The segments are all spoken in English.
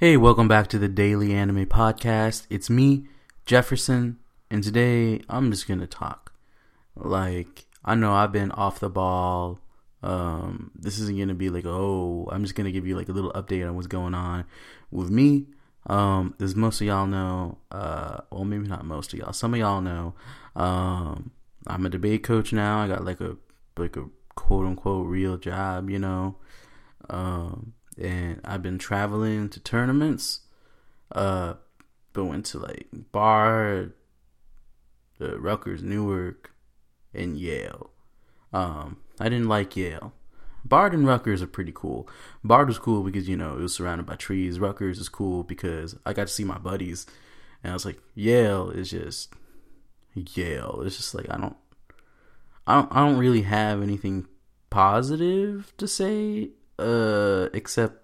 Hey, welcome back to the Daily Anime Podcast. It's me, Jefferson, and today I'm just gonna talk. Like, I know I've been off the ball. Um, this isn't gonna be like, oh, I'm just gonna give you like a little update on what's going on with me. Um, as most of y'all know, uh, well, maybe not most of y'all, some of y'all know, um, I'm a debate coach now. I got like a like a quote unquote real job, you know. Um, and I've been traveling to tournaments. Uh, but went to like Bard, the Rutgers, Newark, and Yale. Um, I didn't like Yale. Bard and Rutgers are pretty cool. Bard was cool because you know it was surrounded by trees. Rutgers is cool because I got to see my buddies, and I was like, Yale is just Yale. It's just like I don't, I don't, I don't really have anything positive to say uh, except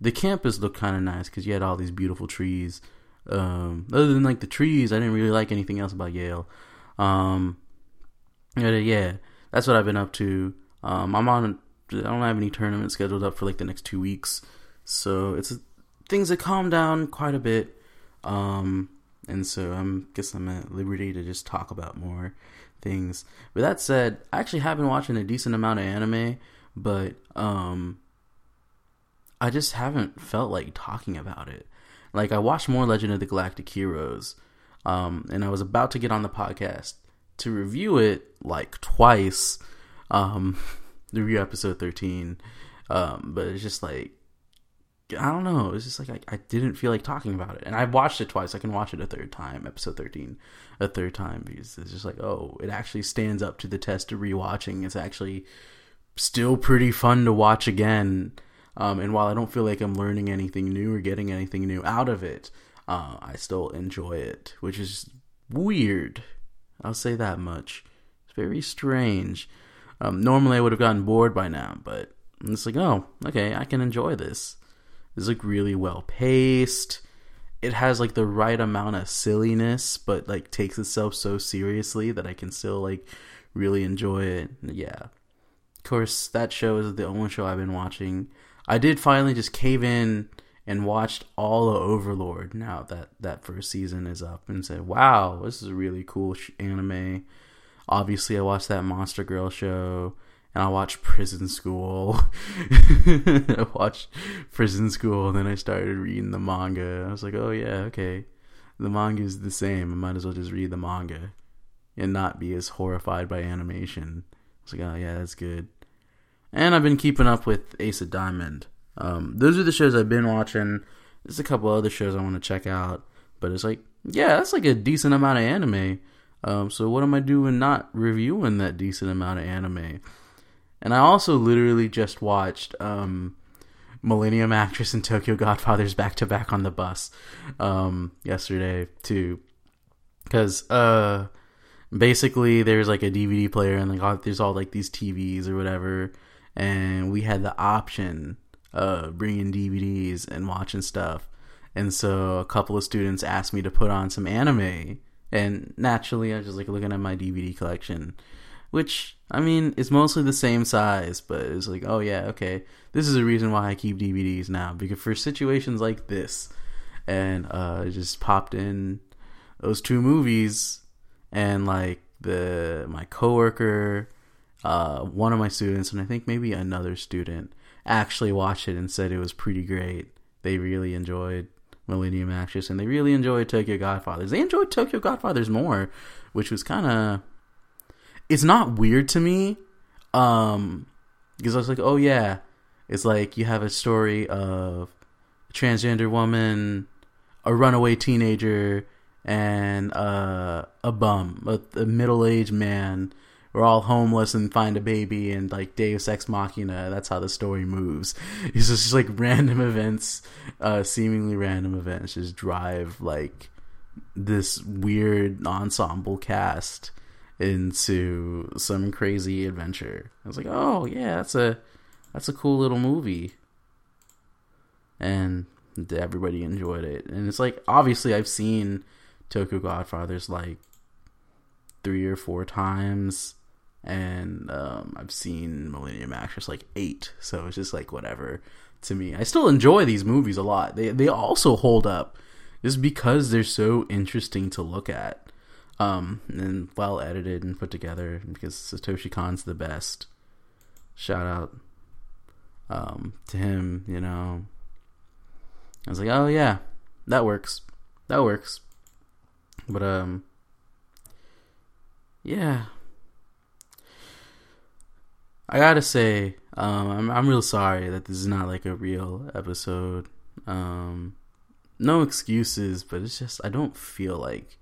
the campus looked kind of nice because you had all these beautiful trees. Um, other than like the trees, I didn't really like anything else about Yale. Um, yeah, that's what I've been up to. Um, I'm on. I don't have any tournaments scheduled up for like the next two weeks, so it's things have calmed down quite a bit. Um, and so I'm guess I'm at liberty to just talk about more things. With that said, I actually have been watching a decent amount of anime but um I just haven't felt like talking about it. Like I watched more Legend of the Galactic Heroes, um, and I was about to get on the podcast to review it like twice, um, review episode thirteen, um, but it's just like I don't know. It's just like I, I didn't feel like talking about it, and I've watched it twice. I can watch it a third time, episode thirteen, a third time because it's just like oh, it actually stands up to the test of rewatching. It's actually still pretty fun to watch again. Um, and while I don't feel like I'm learning anything new or getting anything new out of it, uh, I still enjoy it, which is weird. I'll say that much. It's very strange. Um, normally I would have gotten bored by now, but it's like, oh, okay, I can enjoy this. It's like really well paced. It has like the right amount of silliness, but like takes itself so seriously that I can still like really enjoy it. Yeah, course, that show is the only show I've been watching. I did finally just cave in and watched all of Overlord now that that first season is up and said, "Wow, this is a really cool sh- anime." Obviously, I watched that Monster Girl show and I watched Prison School. I watched Prison School and then I started reading the manga. I was like, "Oh yeah, okay. The manga is the same. I might as well just read the manga and not be as horrified by animation." I was like, "Oh yeah, that's good." And I've been keeping up with Ace of Diamond. Um, those are the shows I've been watching. There's a couple other shows I want to check out, but it's like, yeah, that's like a decent amount of anime. Um, so what am I doing not reviewing that decent amount of anime? And I also literally just watched um, Millennium Actress and Tokyo Godfathers back to back on the bus um, yesterday too, because uh, basically there's like a DVD player and like there's all like these TVs or whatever and we had the option of bringing DVDs and watching stuff. And so a couple of students asked me to put on some anime, and naturally I was just like looking at my DVD collection, which I mean is mostly the same size, but it's like, oh yeah, okay, this is a reason why I keep DVDs now because for situations like this, and uh, I just popped in those two movies, and like the my coworker uh, one of my students, and I think maybe another student, actually watched it and said it was pretty great. They really enjoyed Millennium Actress, and they really enjoyed Tokyo Godfathers. They enjoyed Tokyo Godfathers more, which was kind of. It's not weird to me, um, because I was like, oh yeah, it's like you have a story of a transgender woman, a runaway teenager, and uh, a bum, a, a middle-aged man we're all homeless and find a baby and like Deus Ex Machina. That's how the story moves. It's just like random events, uh, seemingly random events, just drive like this weird ensemble cast into some crazy adventure. I was like, oh yeah, that's a that's a cool little movie, and everybody enjoyed it. And it's like obviously I've seen Tokyo Godfathers like three or four times and um, I've seen Millennium Actress like eight, so it's just like whatever. to me. I still enjoy these movies a lot. They they also hold up just because they're so interesting to look at. Um, and well edited and put together because Satoshi Kon's the best. Shout out um, to him, you know. I was like, "Oh yeah, that works. That works." But um yeah. I gotta say, um, I'm I'm real sorry that this is not like a real episode. Um, no excuses, but it's just I don't feel like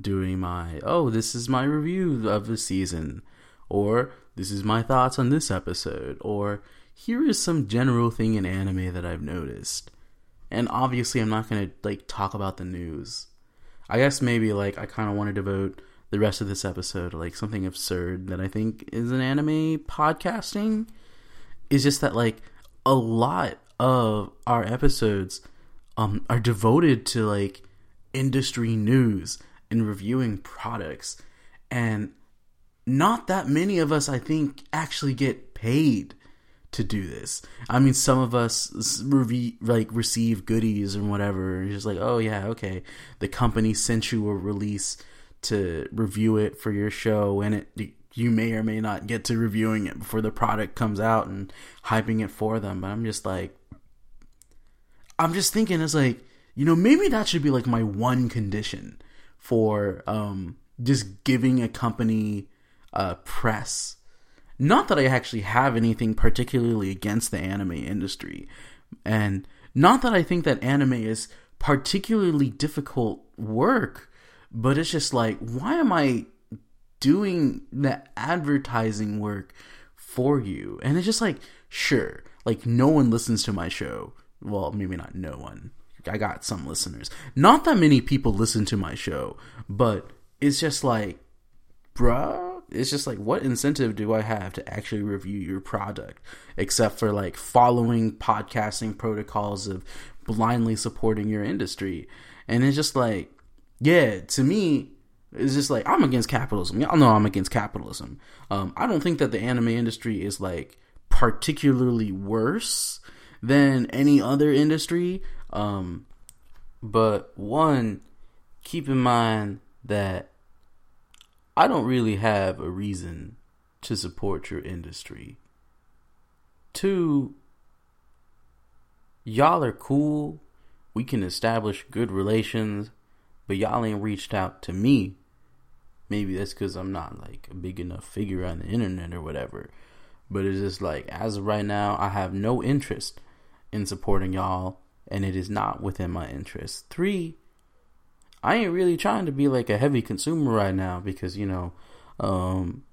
doing my oh this is my review of the season, or this is my thoughts on this episode, or here is some general thing in anime that I've noticed. And obviously, I'm not gonna like talk about the news. I guess maybe like I kind of want to devote the rest of this episode like something absurd that I think is an anime podcasting is just that like a lot of our episodes um are devoted to like industry news and reviewing products and not that many of us I think actually get paid to do this. I mean, some of us re- like receive goodies and whatever. And just like, oh yeah, okay, the company sent you a release to review it for your show and it you may or may not get to reviewing it before the product comes out and hyping it for them but i'm just like i'm just thinking it's like you know maybe that should be like my one condition for um just giving a company uh press. Not that i actually have anything particularly against the anime industry and not that i think that anime is particularly difficult work but it's just like, why am I doing the advertising work for you? And it's just like, sure, like no one listens to my show. Well, maybe not no one. I got some listeners. Not that many people listen to my show, but it's just like, bruh, it's just like, what incentive do I have to actually review your product? Except for like following podcasting protocols of blindly supporting your industry. And it's just like, yeah, to me, it's just like I'm against capitalism. Y'all know I'm against capitalism. Um, I don't think that the anime industry is like particularly worse than any other industry. Um, but one, keep in mind that I don't really have a reason to support your industry. Two, y'all are cool. We can establish good relations but y'all ain't reached out to me. Maybe that's because I'm not like a big enough figure on the internet or whatever. But it's just like, as of right now, I have no interest in supporting y'all, and it is not within my interest. Three, I ain't really trying to be like a heavy consumer right now because, you know, um,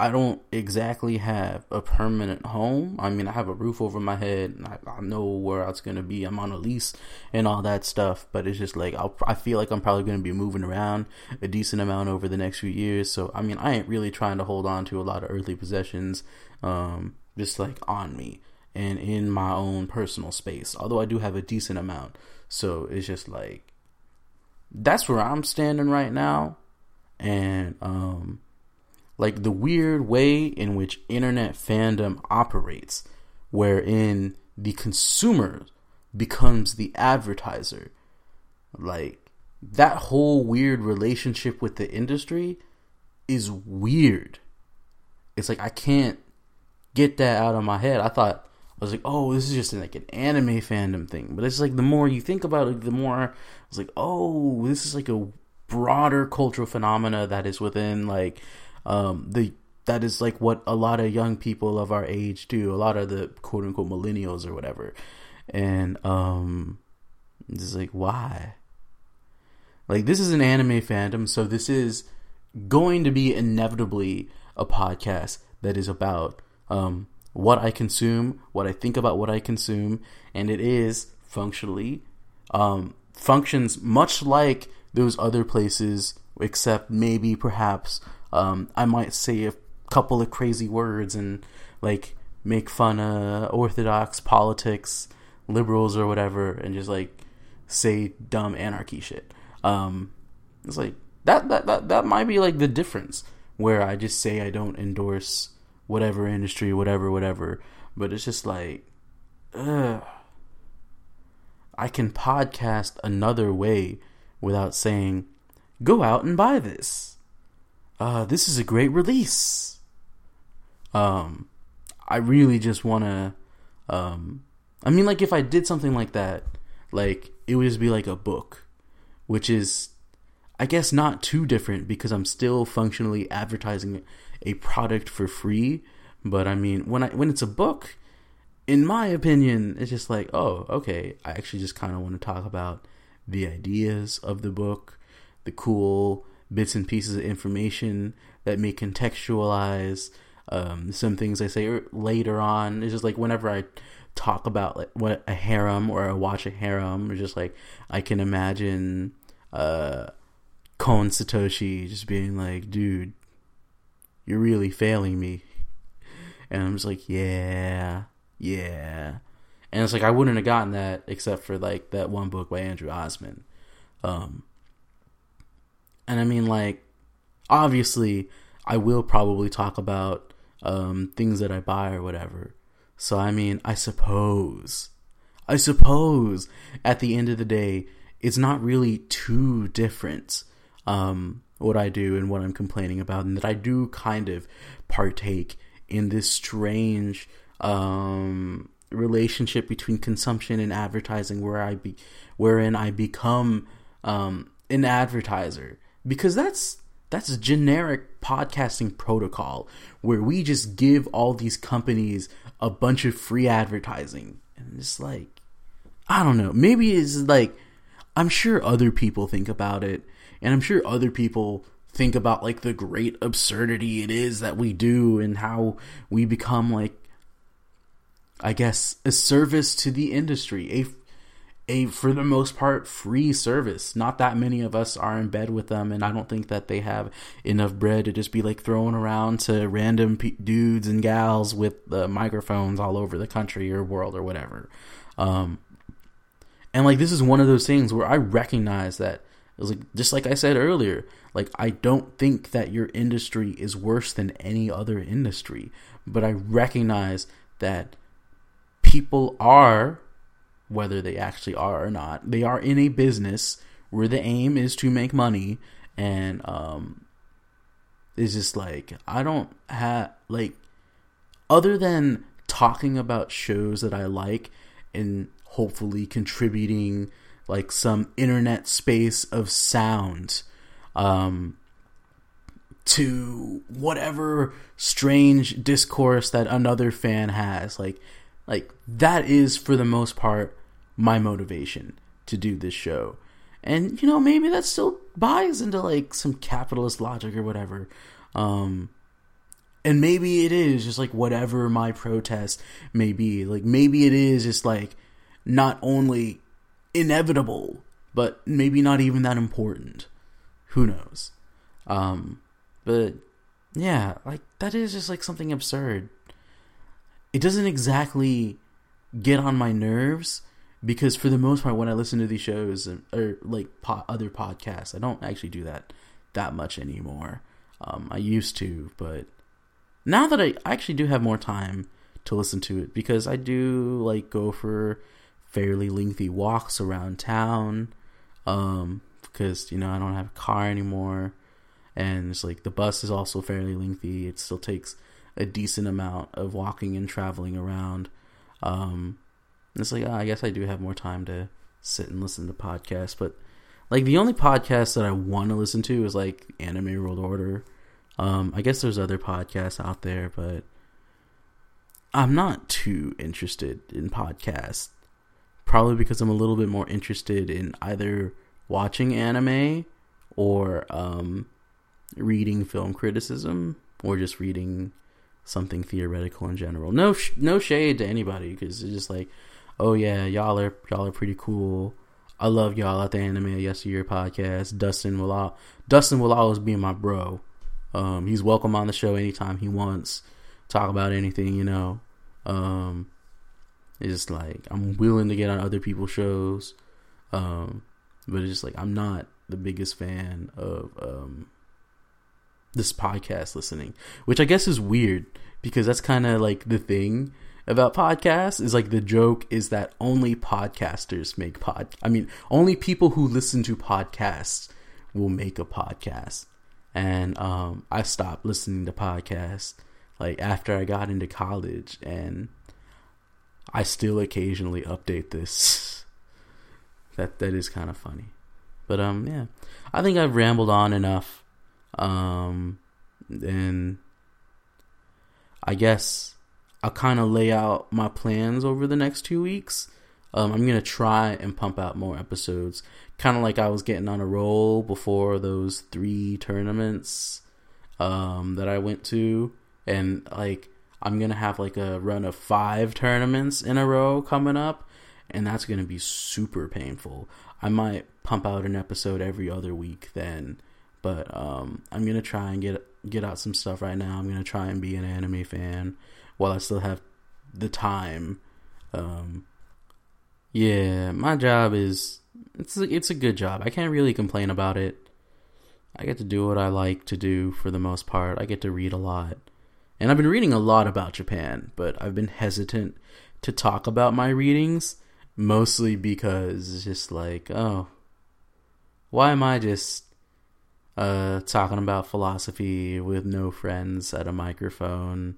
I don't exactly have a permanent home. I mean, I have a roof over my head, and I, I know where it's gonna be. I'm on a lease and all that stuff, but it's just like I'll, I feel like I'm probably gonna be moving around a decent amount over the next few years. So, I mean, I ain't really trying to hold on to a lot of earthly possessions, um, just like on me and in my own personal space. Although I do have a decent amount, so it's just like that's where I'm standing right now, and um like the weird way in which internet fandom operates, wherein the consumer becomes the advertiser. Like that whole weird relationship with the industry is weird. It's like I can't get that out of my head. I thought I was like, oh, this is just like an anime fandom thing. But it's like the more you think about it, the more I was like, oh, this is like a broader cultural phenomena that is within like um, the that is like what a lot of young people of our age do. A lot of the quote unquote millennials or whatever, and um, it's like why? Like this is an anime fandom, so this is going to be inevitably a podcast that is about um, what I consume, what I think about what I consume, and it is functionally um, functions much like those other places, except maybe perhaps um, I might say a couple of crazy words and like make fun of orthodox politics, liberals or whatever, and just like say dumb anarchy shit. Um, it's like that that that that might be like the difference where I just say I don't endorse whatever industry, whatever, whatever. But it's just like ugh, I can podcast another way without saying, "Go out and buy this." Uh, this is a great release. Um, I really just want to. Um, I mean, like if I did something like that, like it would just be like a book, which is, I guess, not too different because I'm still functionally advertising a product for free. But I mean, when I when it's a book, in my opinion, it's just like, oh, okay. I actually just kind of want to talk about the ideas of the book, the cool bits and pieces of information that may contextualize um, some things I say later on. It's just like whenever I talk about like what a harem or I watch a harem, or just like I can imagine uh, Kon Satoshi just being like, "Dude, you're really failing me," and I'm just like, "Yeah, yeah." And it's like I wouldn't have gotten that except for like that one book by Andrew Osmond. Um, and I mean, like, obviously, I will probably talk about um, things that I buy or whatever. So, I mean, I suppose, I suppose at the end of the day, it's not really too different um, what I do and what I'm complaining about, and that I do kind of partake in this strange um, relationship between consumption and advertising, where I be, wherein I become um, an advertiser because that's that's generic podcasting protocol where we just give all these companies a bunch of free advertising. And it's like i don't know. Maybe it's like i'm sure other people think about it. And i'm sure other people think about like the great absurdity it is that we do and how we become like i guess a service to the industry a a for the most part free service. Not that many of us are in bed with them, and I don't think that they have enough bread to just be like thrown around to random dudes and gals with uh, microphones all over the country or world or whatever. Um, and like this is one of those things where I recognize that it was like just like I said earlier, like I don't think that your industry is worse than any other industry, but I recognize that people are whether they actually are or not. They are in a business where the aim is to make money, and um, it's just like I don't have like other than talking about shows that I like and hopefully contributing like some internet space of sound um, to whatever strange discourse that another fan has like like that is for the most part my motivation to do this show. And you know, maybe that still buys into like some capitalist logic or whatever. Um and maybe it is just like whatever my protest may be. Like maybe it is just like not only inevitable, but maybe not even that important. Who knows? Um but yeah, like that is just like something absurd. It doesn't exactly get on my nerves, because for the most part when i listen to these shows or like po- other podcasts i don't actually do that that much anymore. Um, i used to but now that I, actually do have more time to listen to it because i do like go for fairly lengthy walks around town um, because you know i don't have a car anymore. And it's like the bus is also fairly lengthy. It still takes a decent amount of walking and traveling around. Um, it's like, oh, I guess I do have more time to sit and listen to podcasts. But like the only podcast that I want to listen to is like Anime World Order. Um, I guess there's other podcasts out there, but I'm not too interested in podcasts. Probably because I'm a little bit more interested in either watching anime or um, reading film criticism or just reading something theoretical in general. No, sh- no shade to anybody because it's just like oh yeah, y'all are y'all are pretty cool. I love y'all at the Anime Yesteryear podcast. Dustin will all, Dustin will always be my bro. Um, he's welcome on the show anytime he wants. Talk about anything, you know. Um, it's like I'm willing to get on other people's shows, um, but it's just like I'm not the biggest fan of um, this podcast listening, which I guess is weird because that's kind of like the thing about podcasts is like the joke is that only podcasters make pod. I mean, only people who listen to podcasts will make a podcast. And um, I stopped listening to podcasts like after I got into college, and I still occasionally update this. that that is kind of funny, but um, yeah, I think I've rambled on enough. Um, and I guess I'll kind of lay out my plans over the next two weeks. Um, I'm gonna try and pump out more episodes, kind of like I was getting on a roll before those three tournaments um, that I went to, and like I'm gonna have like a run of five tournaments in a row coming up, and that's gonna be super painful. I might pump out an episode every other week then, but um, I'm gonna try and get get out some stuff right now. I'm gonna try and be an anime fan while I still have the time. Um, yeah, my job is it's a, it's a good job. I can't really complain about it. I get to do what I like to do for the most part. I get to read a lot. And I've been reading a lot about Japan, but I've been hesitant to talk about my readings mostly because it's just like, oh, why am I just uh, talking about philosophy with no friends at a microphone?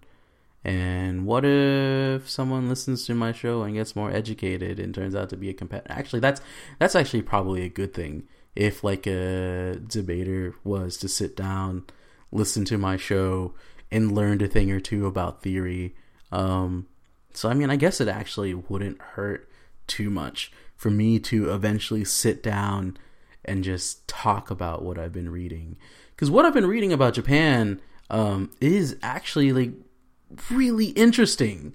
And what if someone listens to my show and gets more educated and turns out to be a competitor? Actually, that's that's actually probably a good thing. If like a debater was to sit down, listen to my show, and learned a thing or two about theory. Um, so I mean, I guess it actually wouldn't hurt too much for me to eventually sit down and just talk about what I've been reading. Because what I've been reading about Japan um, is actually like really interesting.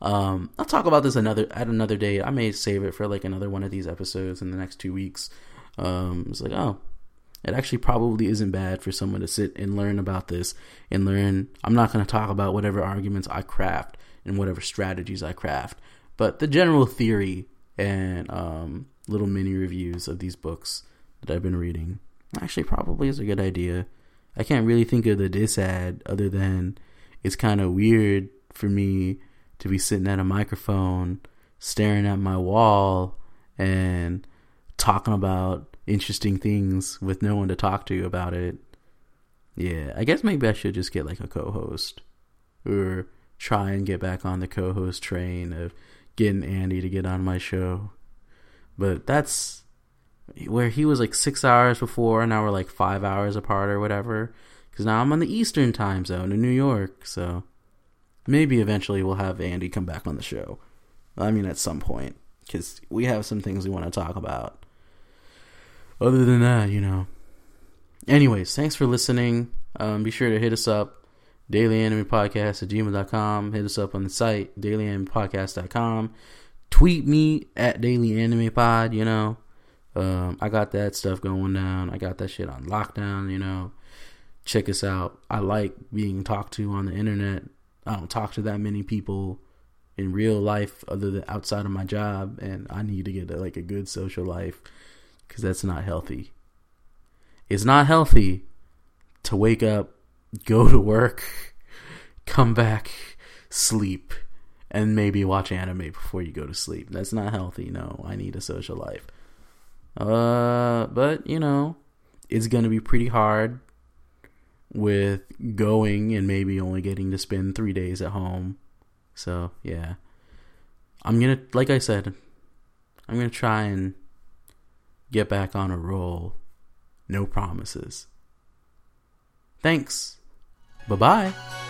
Um, I'll talk about this another at another day. I may save it for like another one of these episodes in the next two weeks. Um, it's like, oh, it actually probably isn't bad for someone to sit and learn about this and learn. I'm not going to talk about whatever arguments I craft and whatever strategies I craft, but the general theory and um, little mini reviews of these books that I've been reading actually probably is a good idea. I can't really think of the disad other than it's kind of weird for me to be sitting at a microphone staring at my wall and talking about interesting things with no one to talk to about it. Yeah, I guess maybe I should just get like a co-host or try and get back on the co-host train of getting Andy to get on my show. But that's where he was like 6 hours before and now we're like 5 hours apart or whatever cuz now I'm on the eastern time zone in New York, so maybe eventually we'll have Andy come back on the show. I mean at some point cuz we have some things we want to talk about other than that, you know. Anyways, thanks for listening. Um, be sure to hit us up, dailyanimepodcast at gmail.com. Hit us up on the site, dailyanimepodcast.com. Tweet me at dailyanimepod, you know. Um, I got that stuff going down. I got that shit on lockdown, you know. Check us out. I like being talked to on the internet. I don't talk to that many people in real life other than outside of my job and I need to get like a good social life because that's not healthy. It's not healthy to wake up, go to work, come back, sleep, and maybe watch anime before you go to sleep. That's not healthy. No, I need a social life. Uh, but you know, it's gonna be pretty hard with going and maybe only getting to spend three days at home. So yeah, I'm gonna, like I said, I'm gonna try and get back on a roll. No promises. Thanks. Bye bye.